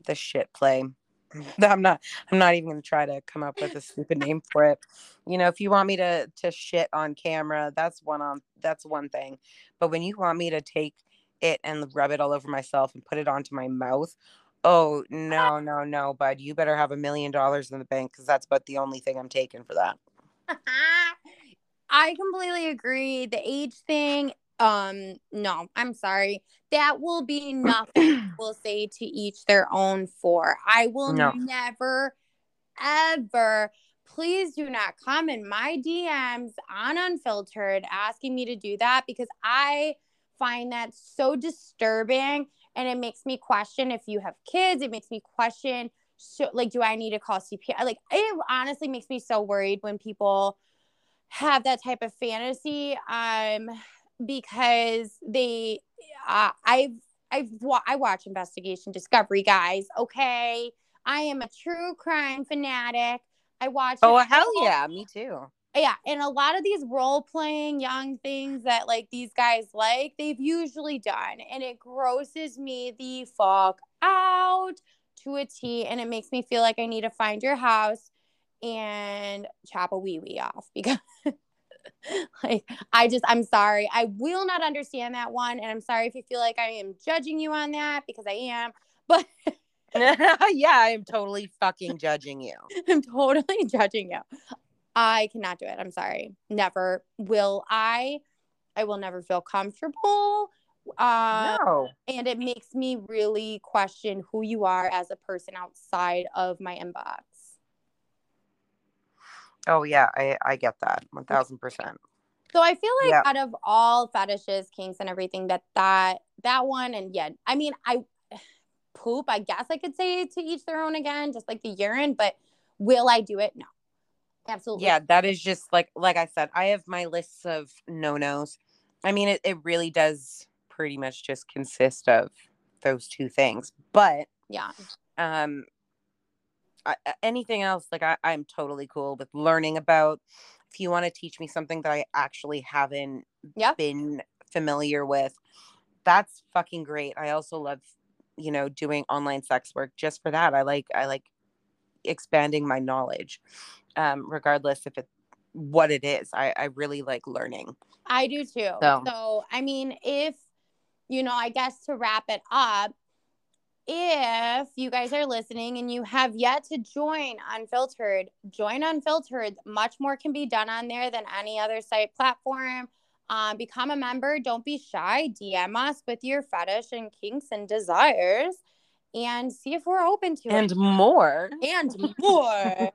the shit play. I'm not. I'm not even going to try to come up with a stupid name for it. You know, if you want me to to shit on camera, that's one on. That's one thing. But when you want me to take it and rub it all over myself and put it onto my mouth, oh no, no, no, bud, you better have a million dollars in the bank because that's about the only thing I'm taking for that. I completely agree. The age thing, um, no, I'm sorry. That will be nothing we'll say to each their own for. I will No. never, ever, please do not come in my DMs on Unfiltrd asking me to do that because I find that so disturbing and it makes me question if you have kids it makes me question so like do i need to call cpr like it honestly makes me so worried when people have that type of fantasy um because they uh, i've i've wa- i watch investigation discovery guys okay? I am a true crime fanatic. I watch Oh hell yeah, me too. Yeah and a lot of these role playing young things that like these guys like they've usually done and it grosses me the fuck out to a t and it makes me feel like i need to find your house and chop a wee wee off because like i just i'm sorry i will not understand that one and i'm sorry if you feel like i am judging you on that because i am but yeah, I am totally fucking judging you. I'm totally judging you. I cannot do it. I'm sorry. Never will I. I will never feel comfortable. Uh, no. And it makes me really question who you are as a person outside of my inbox. Oh yeah, I I get that. One thousand percent. So I feel like Yeah. out of all fetishes, kinks, and everything, that that that one, and yeah, I mean, I poop. I guess I could say to each their own again, just like the urine. But will I do it? No, absolutely. Yeah, that is just like like I said, I have my lists of no-nos. I mean it, it really does pretty much just consist of those two things. But yeah. um I, anything else like I, i'm totally cool with learning about if you want to teach me something that i actually haven't Yeah. been familiar with that's fucking great i also love you know doing online sex work just for that i like i like expanding my knowledge um regardless if it's what it is i i really like learning I do too. So- So, I mean, if, you know, I guess to wrap it up, if you guys are listening and you have yet to join Unfiltrd, join Unfiltrd. Much more can be done on there than any other site platform. Um, become a member. Don't be shy. DM us with your fetish and kinks and desires and see if we're open to and it. And more And more.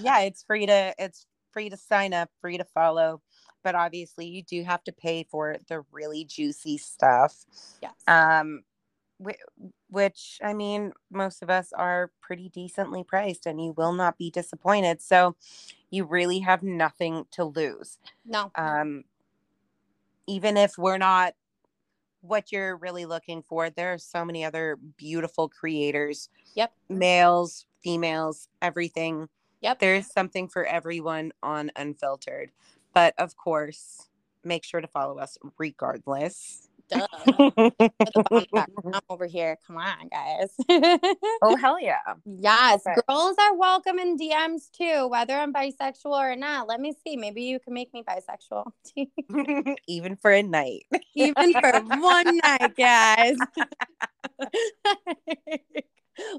yeah, it's free to it's free to sign up, free to follow, but obviously you do have to pay for the really juicy stuff. yes. Um which I mean, most of us are pretty decently priced and you will not be disappointed. So you really have nothing to lose. no. Um even if we're not what you're really looking for, there are so many other beautiful creators Yep. males, females, everything. Yep. There's something for everyone on Unfiltrd. But of course, make sure to follow us regardless. Duh. Put the bomb back. I'm over here. Come on, guys. oh, hell yeah. yes, But- girls are welcome in DMs too, whether I'm bisexual or not. Let me see. Maybe you can make me bisexual. Even for a night. Even for one night, guys.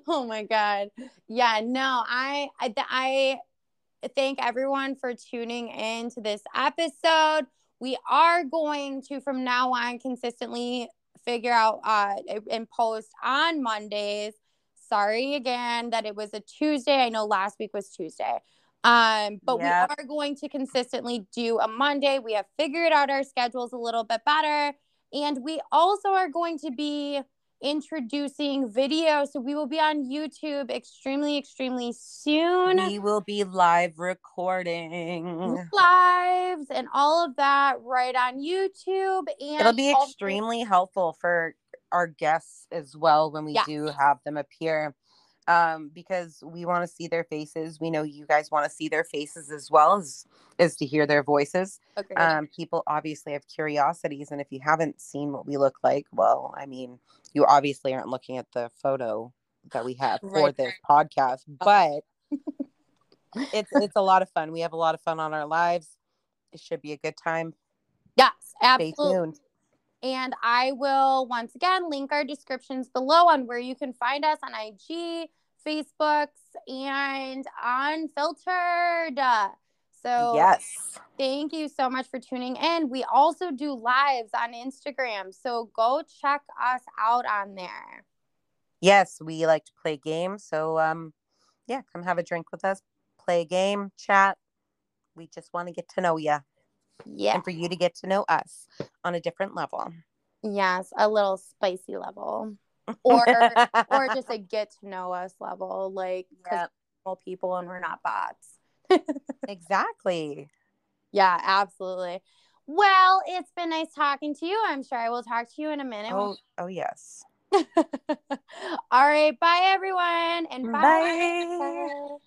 oh my god. Yeah, no, I I I thank everyone for tuning in to this episode. We are going to from now on consistently figure out uh and post on Mondays. Sorry again that it was a Tuesday. I know last week was Tuesday. Um, but Yep. we are going to consistently do a Monday. We have figured out our schedules a little bit better. And we also are going to be introducing video. So we will be on YouTube extremely, extremely soon. we will be live recording. Lives and all of that right on YouTube. And It'll be extremely helpful for our guests as well when we Yes. do have them appear. Um, because we want to see their faces. We know you guys want to see their faces as well as as to hear their voices. Agreed. Um, people obviously have curiosities, and if you haven't seen what we look like, well, I mean, you obviously aren't looking at the photo that we have for Right. this podcast, but it's it's a lot of fun. We have a lot of fun on our lives. It should be a good time. yes, Stay absolutely. And I will once again link our descriptions below on where you can find us on IG, Facebooks, and Unfiltrd. So yes. thank you so much for tuning in. We also do lives on Instagram. So go check us out on there. Yes, we like to play games. So um yeah, come have a drink with us, play a game, chat. We just want to get to know you. Yeah. and for you to get to know us on a different level. Yes, a little spicy level. Or or just a get to know us level, like Yep, people and we're not bots. exactly. Yeah, absolutely. Well, it's been nice talking to you. I'm sure I will talk to you in a minute. Oh, oh yes. All right, bye everyone, and bye. Bye.